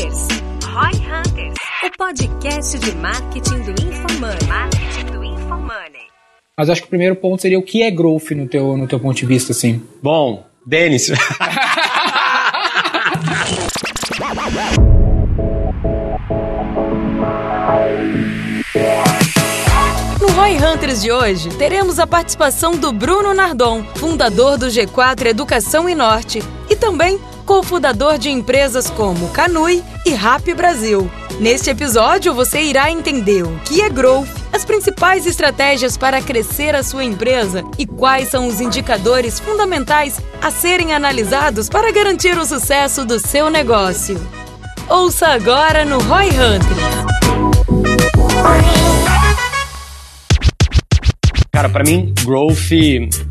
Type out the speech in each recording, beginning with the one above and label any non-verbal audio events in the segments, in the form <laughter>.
Hunters. Roy Hunters, o podcast de marketing do InfoMoney. Marketing do InfoMoney. Mas acho que o primeiro ponto seria o que é growth no teu, no teu ponto de vista, assim. Bom, Denis. <laughs> No Roy Hunters de hoje, teremos a participação do Bruno Nardon, fundador do G4 Educação e Norte, e também cofundador de empresas como Canui e Rap Brasil. Neste episódio, você irá entender o que é growth, as principais estratégias para crescer a sua empresa e quais são os indicadores fundamentais a serem analisados para garantir o sucesso do seu negócio. Ouça agora no Roy Hunters. Cara, para mim, growth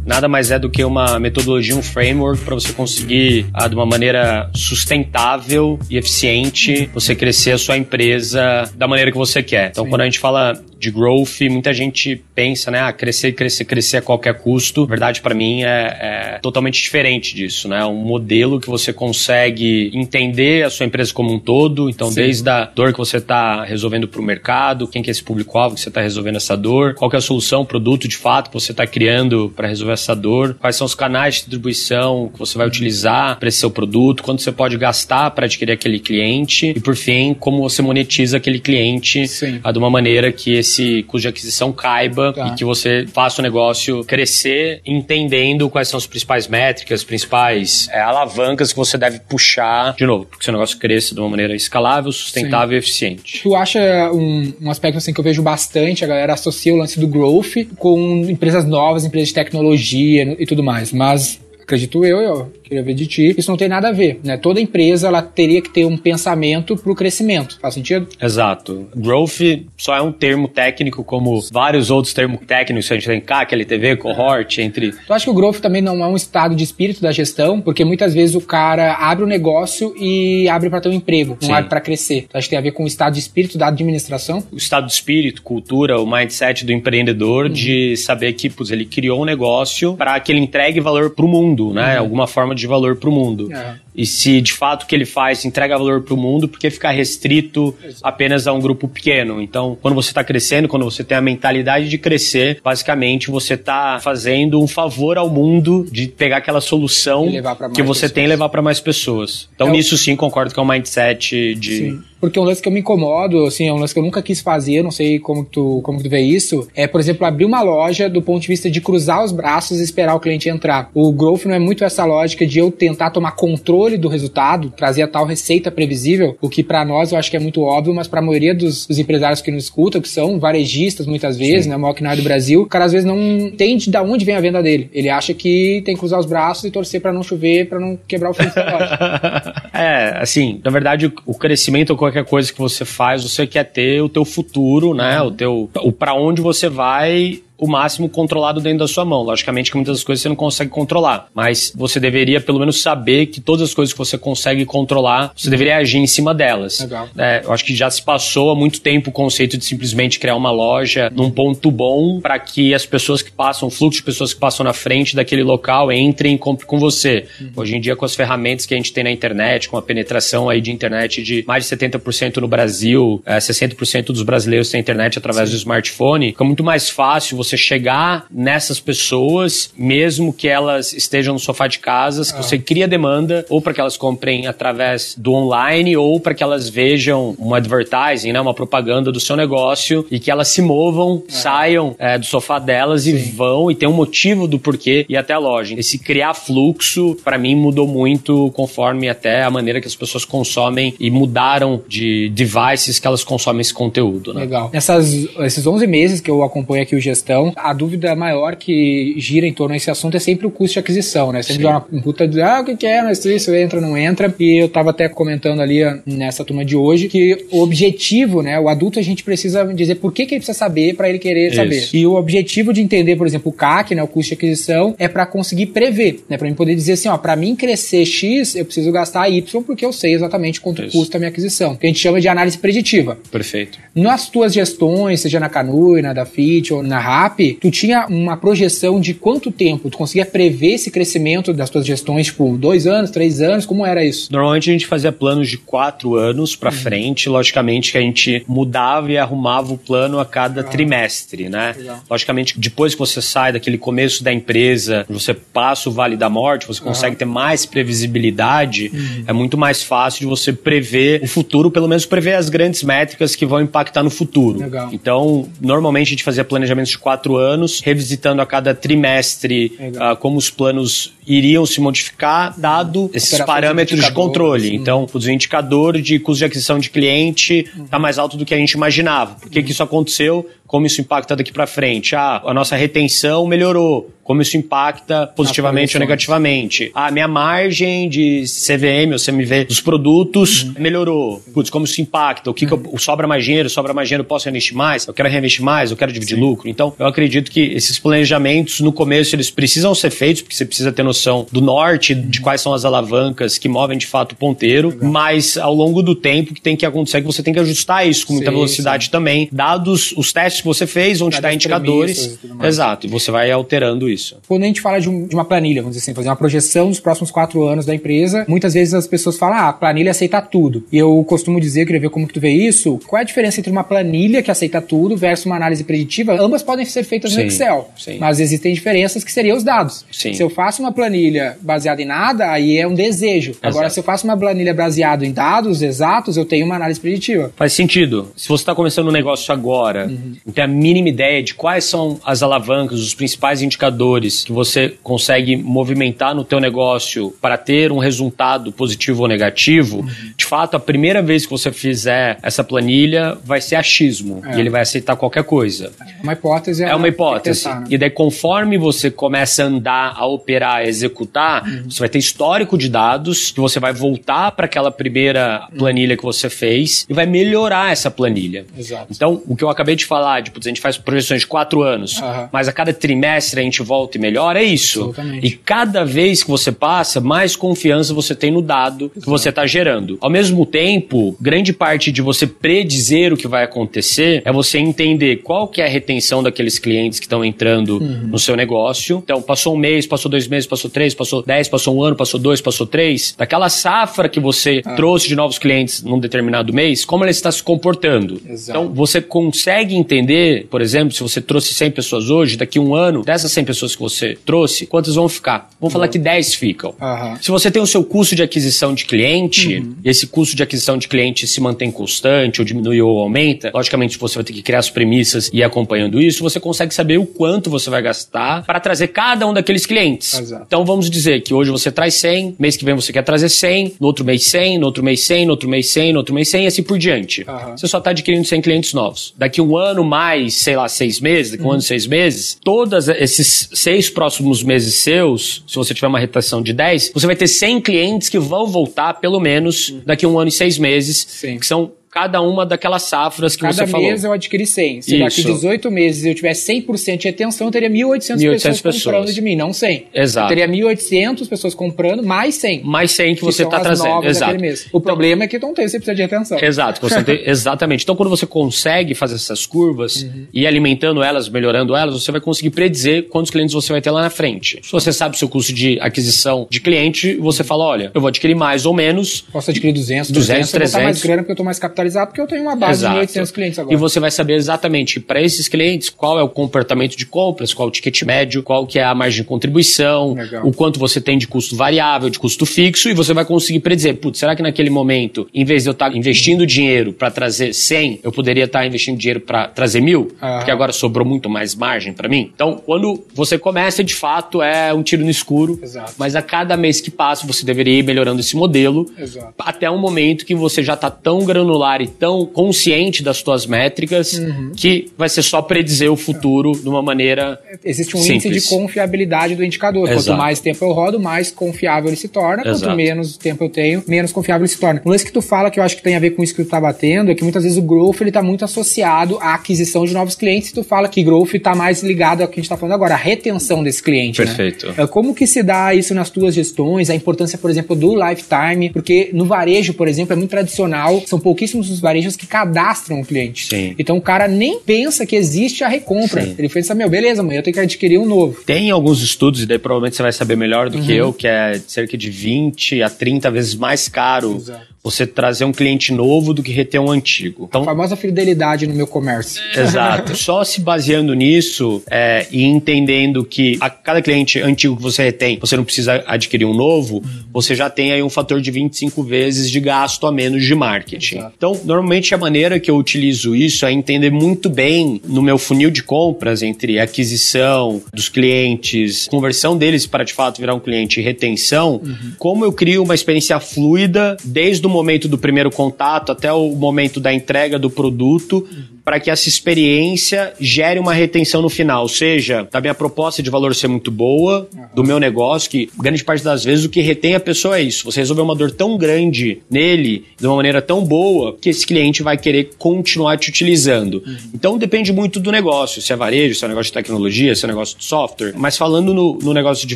nada mais é do que uma metodologia, um framework para você conseguir, ah, de uma maneira sustentável e eficiente, você crescer a sua empresa da maneira que você quer. Então, Sim. quando a gente fala de growth, muita gente pensa, né, ah, crescer, crescer, crescer a qualquer custo. Na verdade, para mim, é, é, totalmente diferente disso, né? Um modelo que você consegue entender a sua empresa como um todo. Então, Sim. desde a dor que você está resolvendo para o mercado, quem que é esse público-alvo que você está resolvendo essa dor, qual que é a solução, produto de fato que você está criando para resolver essa dor, quais são os canais de distribuição que você vai utilizar para esse seu produto, quanto você pode gastar para adquirir aquele cliente e, por fim, como você monetiza aquele cliente Sim. de uma maneira que esse custo de aquisição caiba tá. e que você faça o negócio crescer entendendo quais são as principais métricas, principais é, alavancas que você deve puxar, de novo, porque seu negócio cresça de uma maneira escalável, sustentável Sim. e eficiente. Tu acha um, um aspecto assim que eu vejo bastante, a galera associa o lance do growth com empresas novas, empresas de tecnologia e tudo mais, mas acredito eu, eu queria ver de ti, isso não tem nada a ver, né? Toda empresa, ela teria que ter um pensamento para o crescimento, faz sentido? Exato. Growth só é um termo técnico como vários outros termos técnicos, a gente tem CAC, LTV, cohort, entre... Tu acha que o growth também não é um estado de espírito da gestão? Porque muitas vezes o cara abre o um negócio e abre para ter um emprego, não Sim. abre para crescer. Tu acha que tem a ver com o estado de espírito da administração? O estado de espírito, cultura, o mindset do empreendedor uhum. de saber que, putz, ele criou um negócio para que ele entregue valor para o mundo, né? Uhum. Alguma forma de valor para o mundo. Uhum e se de fato o que ele faz entrega valor para o mundo, porque ficar restrito apenas a um grupo pequeno. Então, quando você está crescendo, quando você tem a mentalidade de crescer, basicamente você está fazendo um favor ao mundo de pegar aquela solução que você pessoas. tem e levar para mais pessoas. Então, é nisso sim, concordo que é um mindset de. Sim porque um lance que eu me incomodo, assim, é um lance que eu nunca quis fazer, não sei como tu, como tu vê isso, é, por exemplo, abrir uma loja do ponto de vista de cruzar os braços e esperar o cliente entrar. O growth não é muito essa lógica de eu tentar tomar controle controle do resultado, trazer a tal receita previsível, o que para nós eu acho que é muito óbvio, mas para a maioria dos, dos, empresários que nos escutam, que são varejistas muitas vezes, Sim. né, o maior que não é do Brasil, o cara às vezes não entende de onde vem a venda dele. Ele acha que tem que cruzar os braços e torcer para não chover, para não quebrar o loja. <laughs> É, assim, na verdade, o crescimento ou qualquer coisa que você faz, você quer ter o teu futuro, né, uhum. o teu o para onde você vai o máximo controlado dentro da sua mão. Logicamente que muitas das coisas você não consegue controlar, mas você deveria pelo menos saber que todas as coisas que você consegue controlar, você deveria agir em cima delas. Legal. É, eu acho que já se passou há muito tempo o conceito de simplesmente criar uma loja num ponto bom para que as pessoas que passam, o fluxo de pessoas que passam na frente daquele local entrem e comprem com você. Uhum. Hoje em dia, com as ferramentas que a gente tem na internet, com a penetração aí de internet de mais de 70% no Brasil, é, 60% dos brasileiros têm internet através Sim. do smartphone, fica muito mais fácil você você chegar nessas pessoas, mesmo que elas estejam no sofá de casa, ah. você cria demanda ou para que elas comprem através do online ou para que elas vejam um advertising, né, uma propaganda do seu negócio e que elas se movam, ah. saiam é, do sofá delas Sim. e vão e tem um motivo do porquê e até a loja. Esse criar fluxo, para mim, mudou muito conforme até a maneira que as pessoas consomem e mudaram de devices que elas consomem esse conteúdo. Né? Legal. Nessas, esses 11 meses que eu acompanho aqui o Gestão, então, a dúvida maior que gira em torno desse assunto é sempre o custo de aquisição, né? Sempre uma puta de, ah, o que, que é, mas isso entra, não entra. E eu tava até comentando ali nessa turma de hoje que o objetivo, né? O adulto a gente precisa dizer por que, que ele precisa saber para ele querer isso. saber. E o objetivo de entender, por exemplo, o CAC, né? O custo de aquisição, é para conseguir prever, né? Para mim poder dizer assim, ó, para mim crescer X, eu preciso gastar Y porque eu sei exatamente quanto isso. custa a minha aquisição. Que a gente chama de análise preditiva. Perfeito. Nas tuas gestões, seja na Canui, na Dafit ou na RAP, tu tinha uma projeção de quanto tempo? Tu conseguia prever esse crescimento das tuas gestões, tipo, dois anos, três anos? Como era isso? Normalmente a gente fazia planos de quatro anos para uhum. frente, logicamente que a gente mudava e arrumava o plano a cada ah, trimestre, né? Legal. Logicamente, depois que você sai daquele começo da empresa, você passa o Vale da Morte, você consegue ter mais previsibilidade, uhum. é muito mais fácil de você prever o futuro, pelo menos prever as grandes métricas que vão impactar no futuro. Legal. Então, normalmente a gente fazia planejamentos de quatro anos, revisitando a cada trimestre uh, como os planos iriam se modificar, dado esses parâmetros de controle. Então, o indicador de custo de aquisição de cliente está uhum. mais alto do que a gente imaginava. Por que, que isso aconteceu? Como isso impacta daqui para frente? Ah, a nossa retenção melhorou como isso impacta positivamente ou negativamente. A minha margem de CVM ou CMV dos produtos uhum. melhorou. Putz, como isso impacta? O que, uhum. que eu, sobra mais dinheiro? Sobra mais dinheiro, posso reinvestir mais? Eu quero reinvestir mais? Eu quero dividir Sim. lucro? Então, eu acredito que esses planejamentos, no começo, eles precisam ser feitos, porque você precisa ter noção do norte, uhum. de quais são as alavancas que movem de fato o ponteiro, Legal. mas ao longo do tempo, o que tem que acontecer é que você tem que ajustar isso com muita sim, velocidade sim. também, dados os testes que você fez, onde está indicadores. Exato, e você vai alterando isso isso. Quando a gente fala de, um, de, uma planilha, vamos dizer assim, fazer uma projeção dos próximos quatro anos da empresa, muitas vezes as pessoas falam, ah, a planilha aceita tudo. E eu costumo dizer, queria ver como que tu vê isso, qual é a diferença entre uma planilha que aceita tudo versus uma análise preditiva? Ambas podem ser feitas sim, no Excel, sim. mas existem diferenças que seriam os dados. Sim. Se eu faço uma planilha baseada em nada, aí é um desejo. Exato. Agora, se eu faço uma planilha baseada em dados exatos, eu tenho uma análise preditiva. Faz sentido. Se você está começando um negócio agora, uhum. Não tem a mínima ideia de quais são as alavancas, os principais indicadores que você consegue movimentar no teu negócio para ter um resultado positivo ou negativo, uhum. de fato, a primeira vez que você fizer essa planilha vai ser achismo é. e ele vai aceitar qualquer coisa. Uma hipótese é, é uma hipótese. Tentar, né? E daí, conforme você começa a andar, a operar, a executar, uhum. você vai ter histórico de dados que você vai voltar para aquela primeira planilha que você fez e vai melhorar essa planilha. Exato. Então, o que eu acabei de falar, tipo, a gente faz projeções de quatro anos, uhum. mas a cada trimestre a gente volta volta e melhora, é isso. Absolutamente. E cada vez que você passa, mais confiança você tem no dado Exato. que você está gerando. Ao mesmo tempo, grande parte de você predizer o que vai acontecer é você entender qual que é a retenção daqueles clientes que estão entrando uhum. no seu negócio. Então, passou um mês, passou dois meses, passou três, passou dez, passou um ano, passou dois, passou três. Daquela safra que você ah. trouxe de novos clientes num determinado mês, como ela está se comportando. Exato. Então, você consegue entender, por exemplo, se você trouxe 100 pessoas hoje, daqui a um ano, dessas 100 pessoas que você trouxe, quantas vão ficar? Vamos falar que 10 ficam. Uhum. Se você tem o seu custo de aquisição de cliente, uhum. esse custo de aquisição de cliente se mantém constante, ou diminui ou aumenta, logicamente você vai ter que criar as premissas e ir acompanhando isso, você consegue saber o quanto você vai gastar para trazer cada um daqueles clientes. Exato. Então vamos dizer que hoje você traz 100, mês que vem você quer trazer 100, no outro mês 100, no outro mês 100, no outro mês 100, no outro mês 100 e assim por diante. Uhum. Você só está adquirindo 100 clientes novos. Daqui um ano mais, sei lá, seis meses, daqui um uhum. ano, seis meses, todos esses seis próximos meses seus, se você tiver uma retenção de 10, você vai ter 100 clientes que vão voltar pelo menos daqui a um ano e seis meses, Sim. que são cada uma daquelas safras que cada você falou. Cada mês eu adquiri 100. Se Isso. daqui 18 meses eu tivesse 100% de retenção, eu teria 1.800 pessoas, pessoas comprando de mim, não 100. Exato. Eu teria 1.800 pessoas comprando, mais 100. Mais 100 que, que você está trazendo. Exato. O problema é que não tem, você precisa de retenção. Exato. Tem, <laughs> exatamente. Então, quando você consegue fazer essas curvas uhum. e alimentando elas, melhorando elas, você vai conseguir predizer quantos clientes você vai ter lá na frente. Se você sabe o seu custo de aquisição de cliente, você fala, olha, eu vou adquirir mais ou menos. Posso adquirir 200, 200, 300, 300. Eu vou mais grana porque eu estou mais porque eu tenho uma base Exato. de 1.800 clientes agora. E você vai saber exatamente para esses clientes qual é o comportamento de compras, qual é o ticket médio, qual que é a margem de contribuição, Legal. o quanto você tem de custo variável, de custo fixo, e você vai conseguir predizer, putz, será que naquele momento, em vez de eu estar tá investindo dinheiro para trazer 100, eu poderia estar tá investindo dinheiro para trazer mil? Uhum. Porque agora sobrou muito mais margem para mim. Então, quando você começa, de fato, é um tiro no escuro, Exato. mas a cada mês que passa, você deveria ir melhorando esse modelo, Exato. até um momento que você já está tão granular e tão consciente das tuas métricas uhum. que vai ser só predizer o futuro de uma maneira. Existe um simples. índice de confiabilidade do indicador. Exato. Quanto mais tempo eu rodo, mais confiável ele se torna. Exato. Quanto menos tempo eu tenho, menos confiável ele se torna. Um lance que tu fala que eu acho que tem a ver com isso que tu tá batendo é que muitas vezes o growth ele tá muito associado à aquisição de novos clientes. E tu fala que growth tá mais ligado ao que a gente tá falando agora, a retenção desse cliente. Né? Perfeito. Né? Como que se dá isso nas tuas gestões? A importância, por exemplo, do lifetime? Porque no varejo, por exemplo, é muito tradicional, são pouquíssimos pouquíssimos os varejos que cadastram o cliente. Sim. Então o cara nem pensa que existe a recompra. Sim. Ele pensa, meu, beleza, amanhã eu tenho que adquirir um novo. Tem alguns estudos, e daí provavelmente você vai saber melhor do Uhum. que eu, que é cerca de 20 a 30 vezes mais caro Exato. Você trazer um cliente novo do que reter um antigo. A Então, famosa fidelidade no meu comércio. Exato. <laughs> Só se baseando nisso é, e entendendo que a cada cliente antigo que você retém, você não precisa adquirir um novo, você já tem aí um fator de 25 vezes de gasto a menos de marketing. Exato. Então, normalmente a maneira que eu utilizo isso é entender muito bem no meu funil de compras entre aquisição dos clientes, conversão deles para de fato virar um cliente e retenção, como eu crio uma experiência fluida desde o momento do primeiro contato até o momento da entrega do produto para que essa experiência gere uma retenção no final, seja da minha proposta de valor ser muito boa, do meu negócio, que grande parte das vezes o que retém a pessoa é isso. Você resolveu uma dor tão grande nele, de uma maneira tão boa, que esse cliente vai querer continuar te utilizando. Então depende muito do negócio, se é varejo, se é um negócio de tecnologia, se é um negócio de software. Mas falando no, no negócio de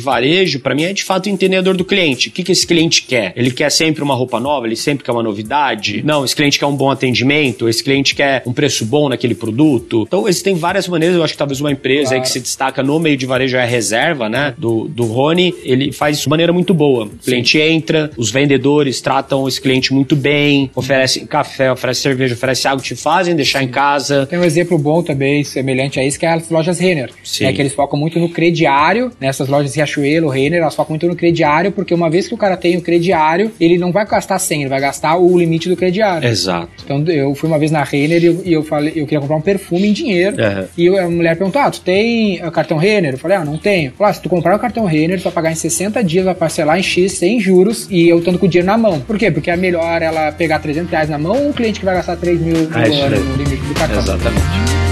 varejo, para mim é de fato entender a dor do cliente. O que, que esse cliente quer? Ele quer sempre uma roupa nova? Ele sempre quer uma novidade? Não, esse cliente quer um bom atendimento? Esse cliente quer um preço bom naquele produto? Então existem várias maneiras. Eu acho que talvez uma empresa aí Claro. que se destaca no meio de varejo é a reserva, né? Do, do Rony. Ele faz isso de maneira muito boa. O cliente entra, os vendedores tratam esse cliente muito bem, oferecem café, oferecem cerveja, oferecem água, te fazem deixar em casa. Tem um exemplo bom também, semelhante a isso, que é as lojas Renner. Sim. Né, que eles focam muito no crediário, nessas lojas Riachuelo, Renner, elas focam muito no crediário, porque uma vez que o cara tem o crediário, ele não vai gastar 100, ele vai gastar o limite do crediário. Exato. Então eu fui uma vez na Renner e eu, e eu falei, eu queria comprar um perfume em dinheiro. Aham. E a mulher perguntou: Ah, tu tem uh, cartão Renner? Eu falei, ah, não tenho. Falei, ah, se tu comprar o cartão Renner, tu vai pagar em 60 dias, vai parcelar em X sem juros e eu estando com o dinheiro na mão. Por quê? Porque é melhor ela pegar 300 reais na mão ou um cliente que vai gastar 3 mil no É aí. no limite do cartão. Exatamente.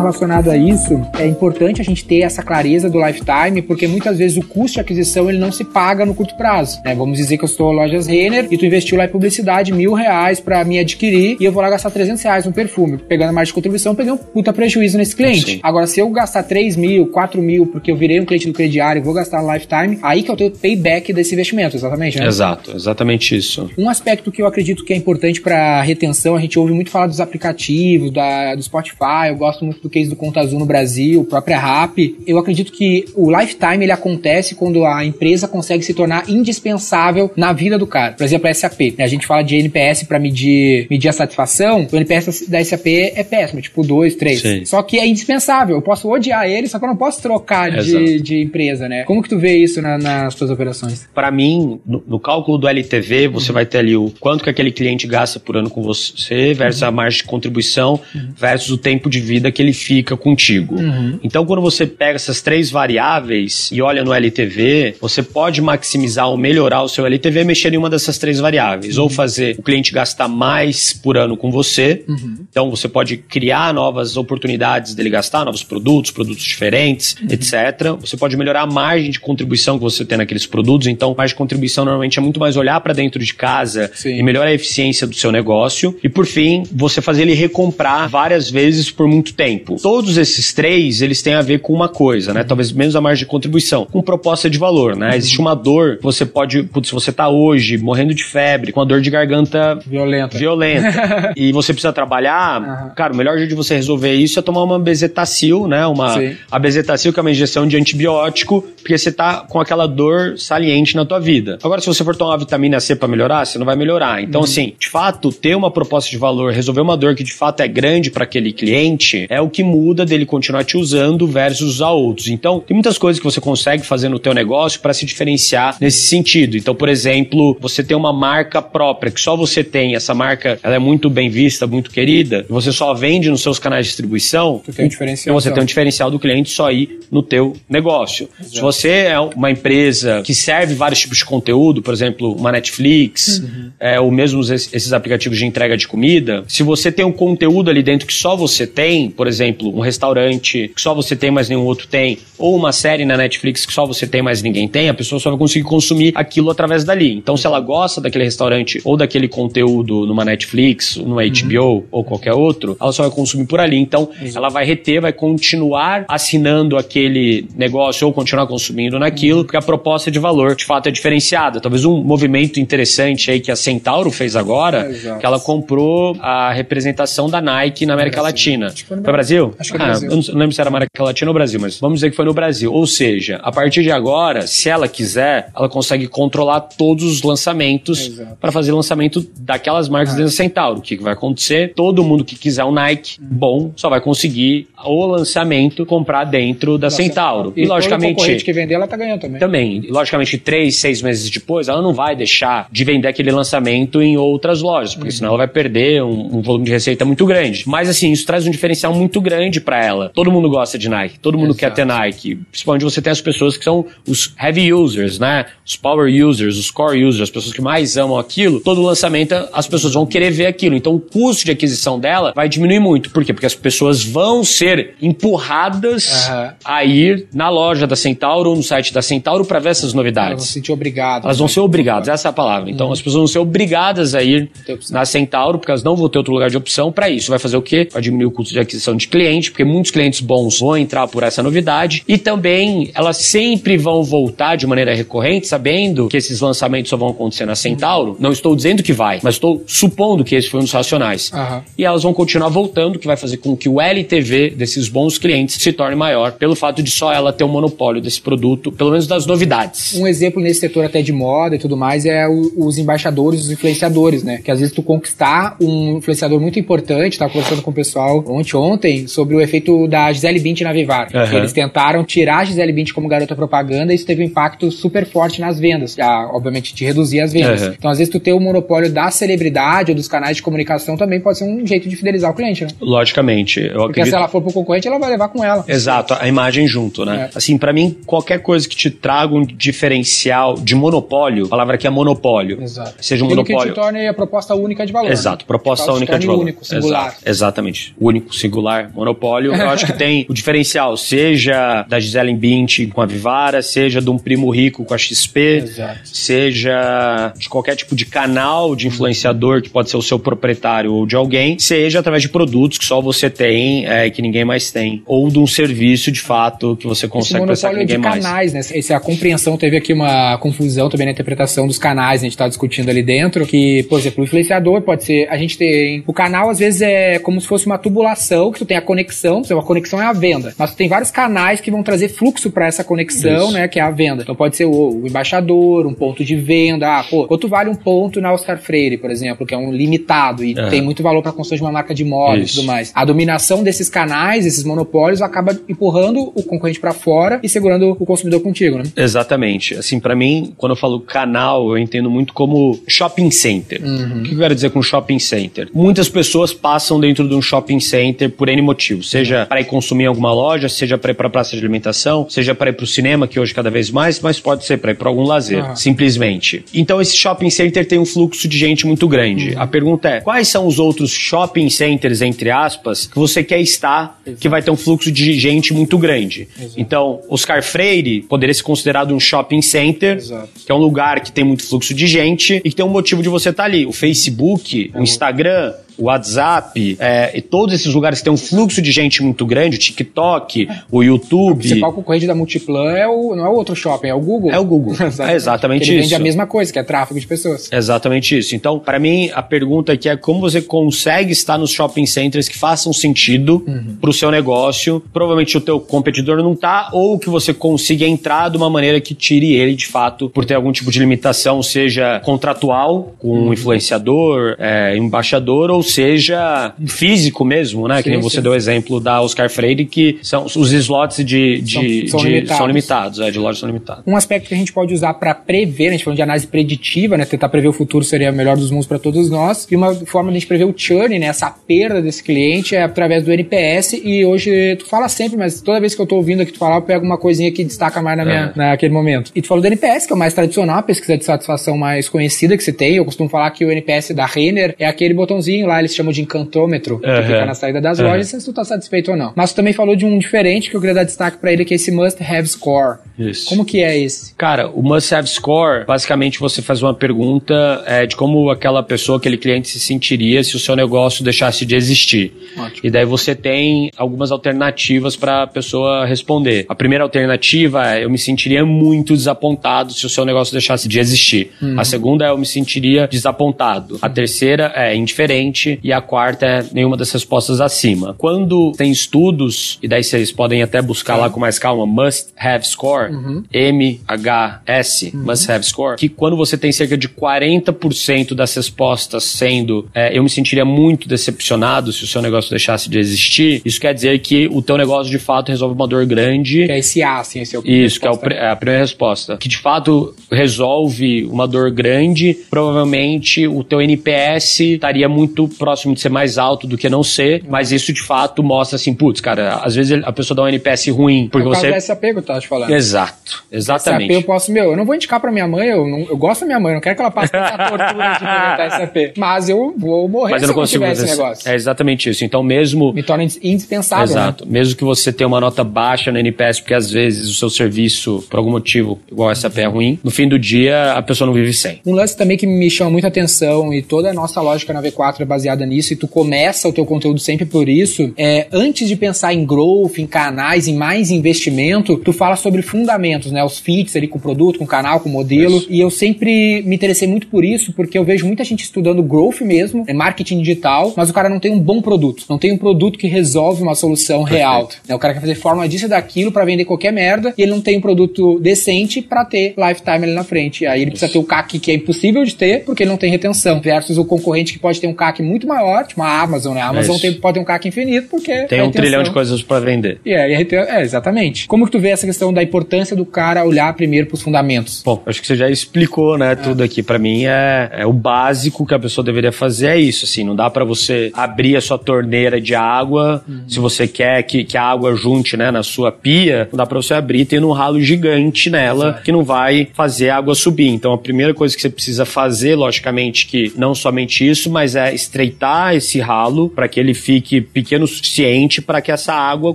Relacionado a isso é importante a gente ter essa clareza do lifetime, porque muitas vezes o custo de aquisição ele não se paga no curto prazo. né? Vamos dizer que eu estou lojas Renner e tu investiu lá em publicidade mil reais para me adquirir e eu vou lá gastar 300 reais no perfume. Pegando a margem de contribuição, eu peguei um puta prejuízo nesse cliente. Sim. Agora, se eu gastar 3 mil, 4 mil, porque eu virei um cliente do crediário e vou gastar lifetime, aí que eu tenho payback desse investimento, exatamente, né? Exato, exatamente isso. Um aspecto que eu acredito que é importante para retenção, a gente ouve muito falar dos aplicativos, da, do Spotify, eu gosto muito do case do Conta Azul no Brasil, própria Rap. Eu acredito que o lifetime ele acontece quando a empresa consegue se tornar indispensável na vida do cara. Por exemplo, a SAP. né? A gente fala de NPS para medir, medir a satisfação, o NPS da SAP é péssimo, tipo 2, 3. Sim. Só que é indispensável. Eu posso odiar ele, só que eu não posso trocar de, de empresa, né? Como que tu vê isso na- nas tuas operações? Para mim, no, no cálculo do LTV, você vai ter ali o quanto que aquele cliente gasta por ano com você versus a margem de contribuição versus o tempo de vida que ele fica contigo. Então, quando você pega essas três variáveis e olha no LTV, você pode maximizar ou melhorar o seu LTV mexendo em uma dessas três variáveis. Ou fazer o cliente gastar mais por ano com você. Então, você pode criar novas oportunidades dele gastar, novos produtos, produtos diferentes, etc. Você pode melhorar a margem de contribuição que você tem naqueles produtos. Então, a margem de contribuição normalmente é muito mais olhar para dentro de casa Sim. e melhorar a eficiência do seu negócio. E por fim, você fazer ele recomprar várias vezes por muito tempo. Todos esses três, eles têm a ver com uma coisa, né? Talvez menos a margem de contribuição, com proposta de valor, né? Existe uma dor, você pode, putz, se você tá hoje morrendo de febre, com a dor de garganta Violenta. violenta <laughs> e você precisa trabalhar, Aham. cara, o melhor jeito de você resolver isso é tomar uma bezetacil, né? Uma, Sim. a bezetacil, que é uma injeção de antibiótico, porque você tá com aquela dor saliente na tua vida. Agora, se você for tomar uma vitamina C pra melhorar, você não vai melhorar. Então, assim, de fato, ter uma proposta de valor, resolver uma dor que de fato é grande para aquele cliente, é o que muda dele continuar te usando versus usar outros. Então, tem muitas coisas que você consegue fazer no teu negócio para se diferenciar nesse sentido. Então, por exemplo, você tem uma marca própria que só você tem, essa marca, ela é muito bem vista, muito querida, e você só vende nos seus canais de distribuição, Tu tem um diferencial. então você tem um diferencial do cliente só ir no teu negócio. Se você é uma empresa que serve vários tipos de conteúdo, por exemplo, uma Netflix, é, ou mesmo es- esses aplicativos de entrega de comida, se você tem um conteúdo ali dentro que só você tem, por exemplo, exemplo, um restaurante que só você tem, mas nenhum outro tem, ou uma série na Netflix que só você tem, mas ninguém tem, a pessoa só vai conseguir consumir aquilo através dali. Então, se ela gosta daquele restaurante ou daquele conteúdo numa Netflix, numa HBO uhum. ou qualquer outro, ela só vai consumir por ali. Então, Exato. ela vai reter, vai continuar assinando aquele negócio ou continuar consumindo naquilo, uhum. porque a proposta de valor de fato é diferenciada. Talvez um movimento interessante aí que a Centauro fez agora, é, que ela comprou a representação da Nike na América Latina. Foi no Brasil? Acho que foi ah, Brasil. Eu não lembro se era América Latina ou Brasil, mas vamos dizer que foi no Brasil. Ou seja, a partir de agora, se ela quiser, ela consegue controlar todos os lançamentos para fazer lançamento daquelas marcas ah. dentro da Centauro. O que, que vai acontecer? Todo mundo que quiser um Nike hum. bom só vai conseguir o lançamento comprar dentro da Nossa, Centauro. E, e logicamente. que vender, ela tá ganhando também. Também. Logicamente, três, seis meses depois, ela não vai deixar de vender aquele lançamento em outras lojas, porque uhum. senão ela vai perder um, um, volume de receita muito grande. Mas assim, isso traz um diferencial muito grande para ela. Todo mundo gosta de Nike, todo mundo Exato. quer ter Nike. Principalmente você tem as pessoas que são os heavy users, né? Os power users, os core users, as pessoas que mais amam aquilo. Todo lançamento as pessoas vão querer ver aquilo. Então o custo de aquisição dela vai diminuir muito. Por quê? Porque as pessoas vão ser empurradas uhum. a ir na loja da Centauro ou no site da Centauro para ver essas novidades. Elas vão se sentir obrigadas. Elas vão ser obrigadas, essa é a palavra. Então uhum. as pessoas vão ser obrigadas a ir na Centauro, porque elas não vão ter outro lugar de opção para isso. Vai fazer o quê? Vai diminuir o custo de aquisição de cliente, porque muitos clientes bons vão entrar por essa novidade. E também elas sempre vão voltar de maneira recorrente, sabendo que esses lançamentos só vão acontecer na Centauro. Não estou dizendo que vai, mas estou supondo que esse foi um dos racionais. Uhum. E elas vão continuar voltando, que vai fazer com que o LTV desses bons clientes se torne maior, pelo fato de só ela ter o um monopólio desse produto, pelo menos das novidades. Um exemplo nesse setor até de moda e tudo mais é o, os embaixadores, os influenciadores, né? Que às vezes tu conquistar um influenciador muito importante, tava conversando com o pessoal ontem, ontem sobre o efeito da Gisele Bint na Vivar. Uhum. Eles tentaram tirar a Gisele Bint como garota propaganda e isso teve um impacto super forte nas vendas. Já, obviamente, de reduzir as vendas. Uhum. Então, às vezes, tu ter o monopólio da celebridade ou dos canais de comunicação também pode ser um jeito de fidelizar o cliente, né? Logicamente. Eu Porque acredito... se ela for pro concorrente, ela vai levar com ela. Exato, a imagem junto, né? É. Assim, para mim, qualquer coisa que te traga um diferencial de monopólio, a palavra aqui é monopólio. Exato. Seja um Aquilo monopólio. que te torne a proposta única de valor. Né? Exato, proposta única de valor. único, singular. Exato, exatamente. Único, singular, monopólio. Eu acho que tem o diferencial, seja da Gisele Bint com a Vivara, seja de um primo rico com a XP, Exato. seja de qualquer tipo de canal de influenciador que pode ser o seu proprietário ou de alguém, seja através de produtos que só você tem é, que ninguém mais tem, ou de um serviço de fato que você consegue prestar que ninguém de mais. canais, né? Essa a compreensão teve aqui uma confusão também na interpretação dos canais, a gente está discutindo ali dentro, que, por exemplo, o influenciador pode ser, a gente tem, o canal às vezes é como se fosse uma tubulação, que tu tem a conexão, a conexão é a venda, mas tem vários canais que vão trazer fluxo para essa conexão, Isso. né, que é a venda. Então pode ser o, o embaixador, um ponto de venda, ah, pô, quanto vale um ponto na Oscar Freire, por exemplo, que é um limitado e uhum. tem muito valor para construção de uma marca de moda Isso. e tudo mais. A dominação desses canais, esses monopólios, acaba empurrando o concorrente para fora e segurando o consumidor contigo, né? Exatamente. Assim, para mim, quando eu falo canal, eu entendo muito como shopping center. Uhum. O que eu quero dizer com shopping center? Muitas pessoas passam dentro de um shopping center por N motivos, seja para ir consumir em alguma loja, seja para ir para praça de alimentação, seja para ir para o cinema, que hoje cada vez mais, mas pode ser para ir para algum lazer, uhum. simplesmente. Então esse shopping center tem um fluxo de gente muito grande. Uhum. A pergunta é: quais são os outros shopping centers entre aspas que você quer estar Exato. que vai ter um fluxo de gente muito grande? Exato. Então, Oscar Freire poderia ser considerado um shopping center, Exato. que é um lugar que tem muito fluxo de gente e que tem um motivo de você estar ali. O Facebook, o Instagram, WhatsApp é, e todos esses lugares que tem um fluxo de gente muito grande, o TikTok, o YouTube. O principal concorrente da Multiplan é o, não é o outro shopping, é o Google. É o Google. <laughs> é exatamente ele isso. vende a mesma coisa, que é tráfego de pessoas. Exatamente isso. Então, para mim, a pergunta aqui é como você consegue estar nos shopping centers que façam sentido uhum. para o seu negócio. Provavelmente o teu competidor não tá, ou que você consiga entrar de uma maneira que tire ele, de fato, por ter algum tipo de limitação, seja contratual, com um uhum. influenciador, é, embaixador, ou seja físico mesmo, né? Sim, que nem você sim. deu o exemplo da Oscar Freire, que são os slots de, de, são, são, de, limitados. são limitados, é, de lojas são limitados. Um aspecto que a gente pode usar para prever, a gente falou de análise preditiva, né? Tentar prever o futuro seria o melhor dos mundos para todos nós. E uma forma de a gente prever o churn, né? Essa perda desse cliente é através do NPS. E hoje tu fala sempre, mas toda vez que eu tô ouvindo aqui tu falar, eu pego uma coisinha que destaca mais na minha, é. naquele momento. E tu falou do NPS, que é o mais tradicional, a pesquisa de satisfação mais conhecida que se tem. Eu costumo falar que o NPS da Renner é aquele botãozinho lá eles chamam de encantômetro, que Aham. fica na saída das Aham. lojas, se tu tá satisfeito ou não. Mas tu também falou de um diferente que eu queria dar destaque pra ele, que é esse must have score. Isso. Como que é esse? Cara, o must have score, basicamente você faz uma pergunta é, de como aquela pessoa, aquele cliente se sentiria se o seu negócio deixasse de existir. Ótimo. E daí você tem algumas alternativas para a pessoa responder. A primeira alternativa é eu me sentiria muito desapontado se o seu negócio deixasse de existir. A segunda é eu me sentiria desapontado. A terceira é indiferente e a quarta é nenhuma das respostas acima. Quando tem estudos, e daí vocês podem até buscar lá com mais calma, must have score, M-H-S, must have score, que quando você tem cerca de 40% das respostas sendo é, eu me sentiria muito decepcionado se o seu negócio deixasse de existir, isso quer dizer que o teu negócio de fato resolve uma dor grande. Que é esse A, assim, esse é o Isso, que é, o é a primeira resposta. Que de fato resolve uma dor grande, provavelmente o teu NPS estaria muito próximo de ser mais alto do que não ser, mas isso de fato mostra assim, putz, cara, às vezes a pessoa dá um NPS ruim, porque Por causa você. que eu tava te falando. Exato, exatamente. eu posso, meu, eu não vou indicar pra minha mãe, eu, não- eu gosto da minha mãe, eu não quero que ela passe essa tortura de implementar SAP. <laughs> Mas eu vou morrer Mas eu não consigo tiver fazer esse negócio. É exatamente isso. Então, mesmo. Me torna indispensável, né? Exato. Mesmo que você tenha uma nota baixa no NPS, porque às vezes o seu serviço, por algum motivo, igual SAP é ruim, no fim do dia a pessoa não vive sem. Um lance também que me chama muita atenção e toda a nossa lógica na V4 é baseada nisso e tu começa o teu conteúdo sempre por isso, é antes de pensar em growth, em canais, em mais investimento, tu fala sobre fundamentos, né? Os fits ali com o produto, com o canal, com o modelo. Isso. E eu sempre me interessei muito por isso, porque eu vejo muita gente estudando growth mesmo, é marketing digital, mas o cara não tem um bom produto, não tem um produto que resolve uma solução real. né? O cara quer fazer forma disso e daquilo pra vender qualquer merda e ele não tem um produto decente pra ter lifetime ali na frente. E aí ele precisa ter o CAC que é impossível de ter porque ele não tem retenção, versus o concorrente que pode ter um CAC muito maior, tipo a Amazon, né? A Amazon isso. tem- pode ter um CAC infinito porque Tem um trilhão de coisas pra vender. E é, é, exatamente. Como que tu vê essa questão da importância do cara olhar primeiro pros fundamentos? Bom, acho que você já explicou, né, tudo aqui. Pra mim é, é o básico que a pessoa deveria fazer é isso, assim, não dá pra você abrir a sua torneira de água, se você quer que, que a água junte, né, na sua pia, não dá pra você abrir tendo um ralo gigante nela que não vai fazer a água subir. Então a primeira coisa que você precisa fazer, logicamente, que não somente isso, mas é estreitar esse ralo para que ele fique pequeno o suficiente para que essa água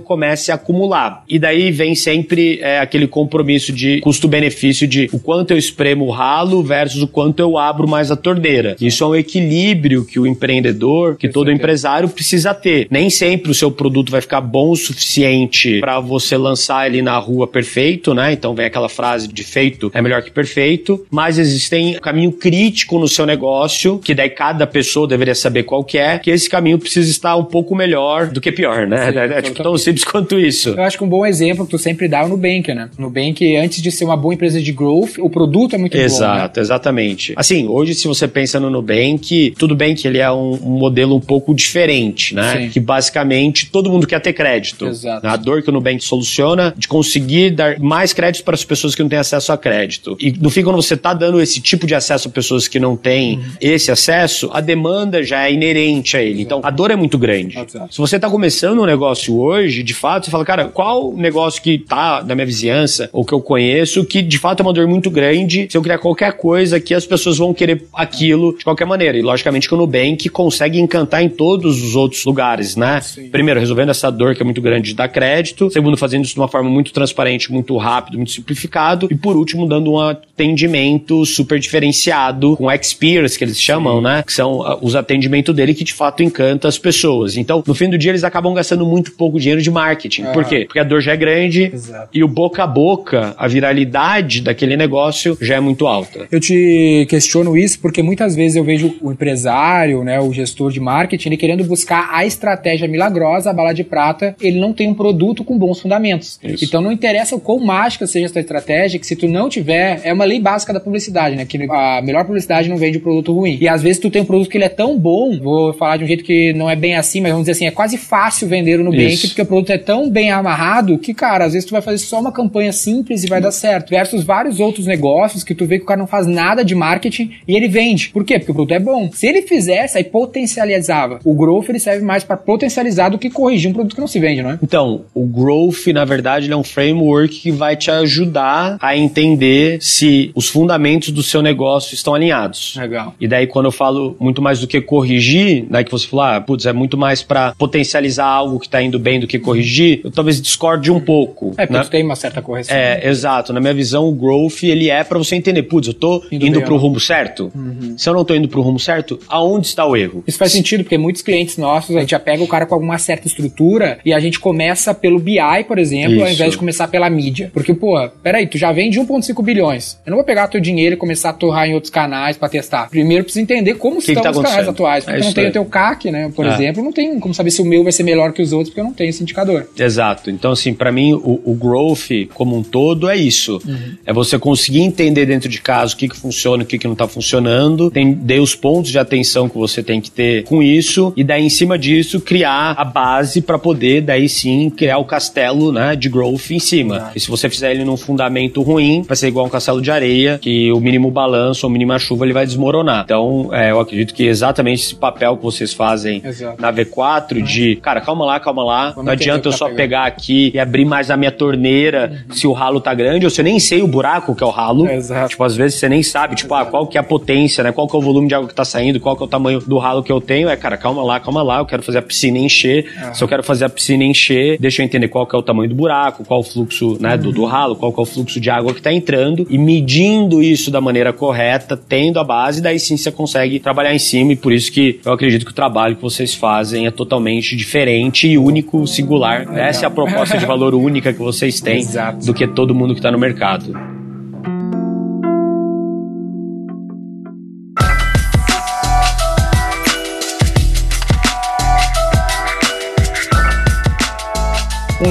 comece a acumular. E daí vem sempre é, aquele compromisso de custo-benefício de o quanto eu espremo o ralo versus o quanto eu abro mais a torneira. Isso é um equilíbrio que o empreendedor, que todo empresário precisa ter. Nem sempre o seu produto vai ficar bom o suficiente para você lançar ele na rua perfeito, né? Então vem aquela frase de feito é melhor que perfeito, mas existem um caminho crítico no seu negócio, que daí cada pessoa deveria saber qual que é, que esse caminho precisa estar um pouco melhor do que pior, né? Sim, é, é tipo tão simples quanto isso. Eu acho que um bom exemplo que tu sempre dá é o Nubank, né? Nubank, antes de ser uma boa empresa de growth, o produto é muito bom. Né? Exato, exatamente. Assim, hoje se você pensa no Nubank, tudo bem que ele é um, um modelo um pouco diferente, né? Sim. Que basicamente todo mundo quer ter crédito. Exato. A dor que o Nubank soluciona de conseguir dar mais crédito para as pessoas que não têm acesso a crédito. E no fim, quando você está dando esse tipo de acesso a pessoas que não têm Uhum. esse acesso, a demanda já é inerente a ele. Então, a dor é muito grande. Se você está começando um negócio hoje, de fato, você fala, cara, qual negócio que tá na minha vizinhança ou que eu conheço que de fato é uma dor muito grande, se eu criar qualquer coisa que as pessoas vão querer aquilo de qualquer maneira. E logicamente que o Nubank consegue encantar em todos os outros lugares, né? Sim. Primeiro, resolvendo essa dor que é muito grande de dar crédito. Segundo, fazendo isso de uma forma muito transparente, muito rápido, muito simplificado. E por último, dando um atendimento super diferenciado com experience, que eles chamam, né? Que são ah, os atendimentos dele que de fato encanta as pessoas. Então, no fim do dia, eles acabam gastando muito pouco dinheiro de marketing. Ah. Por quê? Porque a dor já é grande Exato. e o boca a boca, a viralidade daquele negócio já é muito alta. Eu te questiono isso porque muitas vezes eu vejo o empresário, né, o gestor de marketing, ele querendo buscar a estratégia milagrosa, a bala de prata, ele não tem um produto com bons fundamentos. Isso. Então não interessa o quão mágica seja essa estratégia, que se tu não tiver, é uma lei básica da publicidade, né, que a melhor publicidade não vende um produto ruim. E às vezes tu tem um produto que ele é tão bom, vou falar de um jeito que não é bem assim, mas vamos dizer assim, é quase fácil vender no Nubank, Isso. porque o produto é tão bem amarrado que, cara, às vezes tu vai fazer só uma campanha simples e vai dar certo. Versus vários outros negócios que tu vê que o cara não faz nada de marketing e ele vende. Por quê? Porque o produto é bom. Se ele fizesse, aí potencializava. O growth ele serve mais para potencializar do que corrigir um produto que não se vende, não é? Então, o Growth, na verdade, ele é um framework que vai te ajudar a entender se os fundamentos do seu negócio estão alinhados. Legal. E daí, quando eu falo muito mais do que corrigir corrigir, né, que você falou, ah, putz, é muito mais para potencializar algo que tá indo bem do que corrigir, eu talvez discorde um pouco. É, porque né? tem uma certa correção. É, exato. Na minha visão, o growth, ele é para você entender, putz, eu tô indo, Indo pro rumo certo? Se eu não tô indo pro rumo certo, aonde está o erro? Isso faz sentido, porque muitos clientes nossos, a gente já pega o cara com alguma certa estrutura e a gente começa pelo BI, por exemplo, ao Isso. invés de começar pela mídia. Porque, pô, peraí, tu já vende 1,5 bilhões. Eu não vou pegar teu dinheiro e começar a torrar em outros canais pra testar. Primeiro precisa entender como que estão tá os canais atuais. É Porque isso não aí. o teu CAC, né? Por É. exemplo, não tem como saber se o meu vai ser melhor que os outros, porque eu não tenho esse indicador. Exato. Então, assim, pra mim, o, o growth como um todo é isso. É você conseguir entender dentro de casa o que, que funciona e o que, que não tá funcionando, entender os pontos de atenção que você tem que ter com isso, e daí, em cima disso, criar a base pra poder, daí sim, criar o castelo né, de growth em cima. Exato. E se você fizer ele num fundamento ruim, vai ser igual um castelo de areia, que o mínimo balanço ou mínima chuva ele vai desmoronar. Então, é, eu acredito que exatamente esse papel que vocês fazem Exato. na V4 de, cara, calma lá, calma lá, Vamos não adianta eu só pegando. pegar aqui e abrir mais a minha torneira se o ralo tá grande, ou se eu nem sei o buraco que é o ralo. Exato. Tipo, às vezes você nem sabe, tipo, ah, qual que é a potência, né? Qual que é o volume de água que tá saindo, qual que é o tamanho do ralo que eu tenho. É, cara, calma lá, calma lá, eu quero fazer a piscina encher. Se eu quero fazer a piscina encher, deixa eu entender qual que é o tamanho do buraco, qual o fluxo, né, do, do ralo, qual que é o fluxo de água que tá entrando e medindo isso da maneira correta, tendo a base, daí sim você consegue trabalhar em cima e por isso que eu acredito que o trabalho que vocês fazem é totalmente diferente e único, singular. Essa é a proposta de valor única que vocês têm Exato. do que todo mundo que tá no mercado.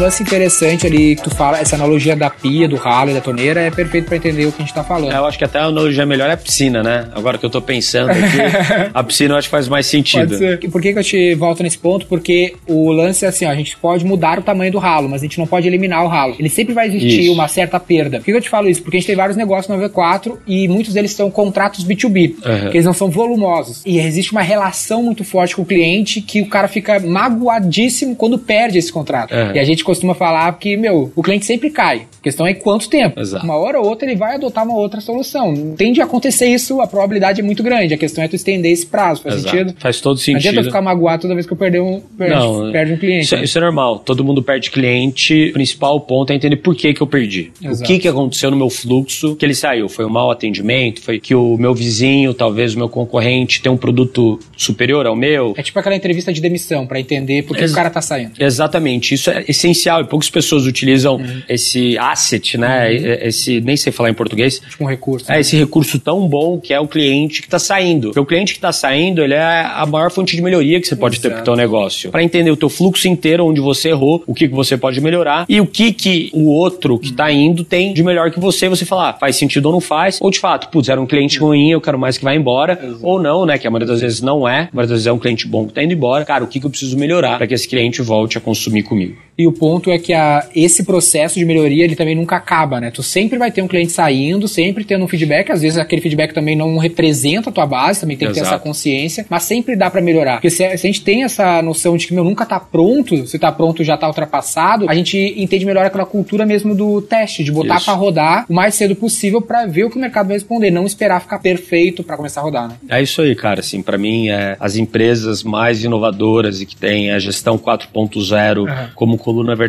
Lance interessante ali que tu fala, essa analogia da pia, do ralo e da torneira é perfeito pra entender o que a gente tá falando. Eu acho que até a analogia melhor é a piscina, né? Agora que eu tô pensando aqui, <laughs> a piscina eu acho que faz mais sentido. Por que, que eu te volto nesse ponto? Porque o lance é assim, ó, a gente pode mudar o tamanho do ralo, mas a gente não pode eliminar o ralo. Ele sempre vai existir Isso. uma certa perda. Por que, que eu te falo isso? Porque a gente tem vários negócios no V4 e muitos deles são contratos B2B, Uhum. que eles não são volumosos. E existe uma relação muito forte com o cliente que o cara fica magoadíssimo quando perde esse contrato. Uhum. E a gente costuma falar que, meu, o cliente sempre cai. A questão é quanto tempo. Exato. Uma hora ou outra ele vai adotar uma outra solução. Tende a acontecer isso, a probabilidade é muito grande. A questão é tu estender esse prazo. Faz Exato. sentido? Faz todo Não adianta eu sentido. ficar magoado toda vez que eu perder um, perde, Não, perde um cliente. Isso, né? isso é normal. Todo mundo perde cliente. O principal ponto é entender por que, que eu perdi. Exato. O que, que aconteceu no meu fluxo que ele saiu. Foi um mau atendimento? Foi que o meu vizinho, talvez o meu concorrente, tem um produto superior ao meu? É tipo aquela entrevista de demissão pra entender por que Ex- o cara tá saindo. Exatamente, isso é essencial e poucas pessoas utilizam Uhum. esse asset, né? Esse, nem sei falar em português, Tipo um recurso. é esse recurso tão bom que é o cliente que está saindo. Porque o cliente que está saindo, ele é a maior fonte de melhoria que você pode ter Exato. pro teu negócio. Para entender o teu fluxo inteiro, onde você errou, o que, que você pode melhorar e o que que o outro que está indo tem de melhor que você. Você falar, ah, faz sentido ou não faz. Ou de fato, putz, era um cliente ruim, eu quero mais que vá embora. Ou não, né? Que a maioria das vezes não é. A maioria das vezes é um cliente bom que está indo embora. Cara, o que, que eu preciso melhorar para que esse cliente volte a consumir comigo? E o ponto é que a, esse processo de melhoria, ele também nunca acaba, né? Tu sempre vai ter um cliente saindo, sempre tendo um feedback. Às vezes aquele feedback também não representa a tua base, também tem que ter Exato. essa consciência. Mas sempre dá pra melhorar. Porque se, a- se a gente tem essa noção de que, meu, nunca tá pronto, se tá pronto já tá ultrapassado, a gente entende melhor aquela cultura mesmo do teste, de botar pra rodar o mais cedo possível pra ver o que o mercado vai responder. Não esperar ficar perfeito pra começar a rodar, né? É isso aí, cara. Assim, para mim, é, as empresas mais inovadoras e que têm a gestão 4.0 Aham. como coluna vertebral,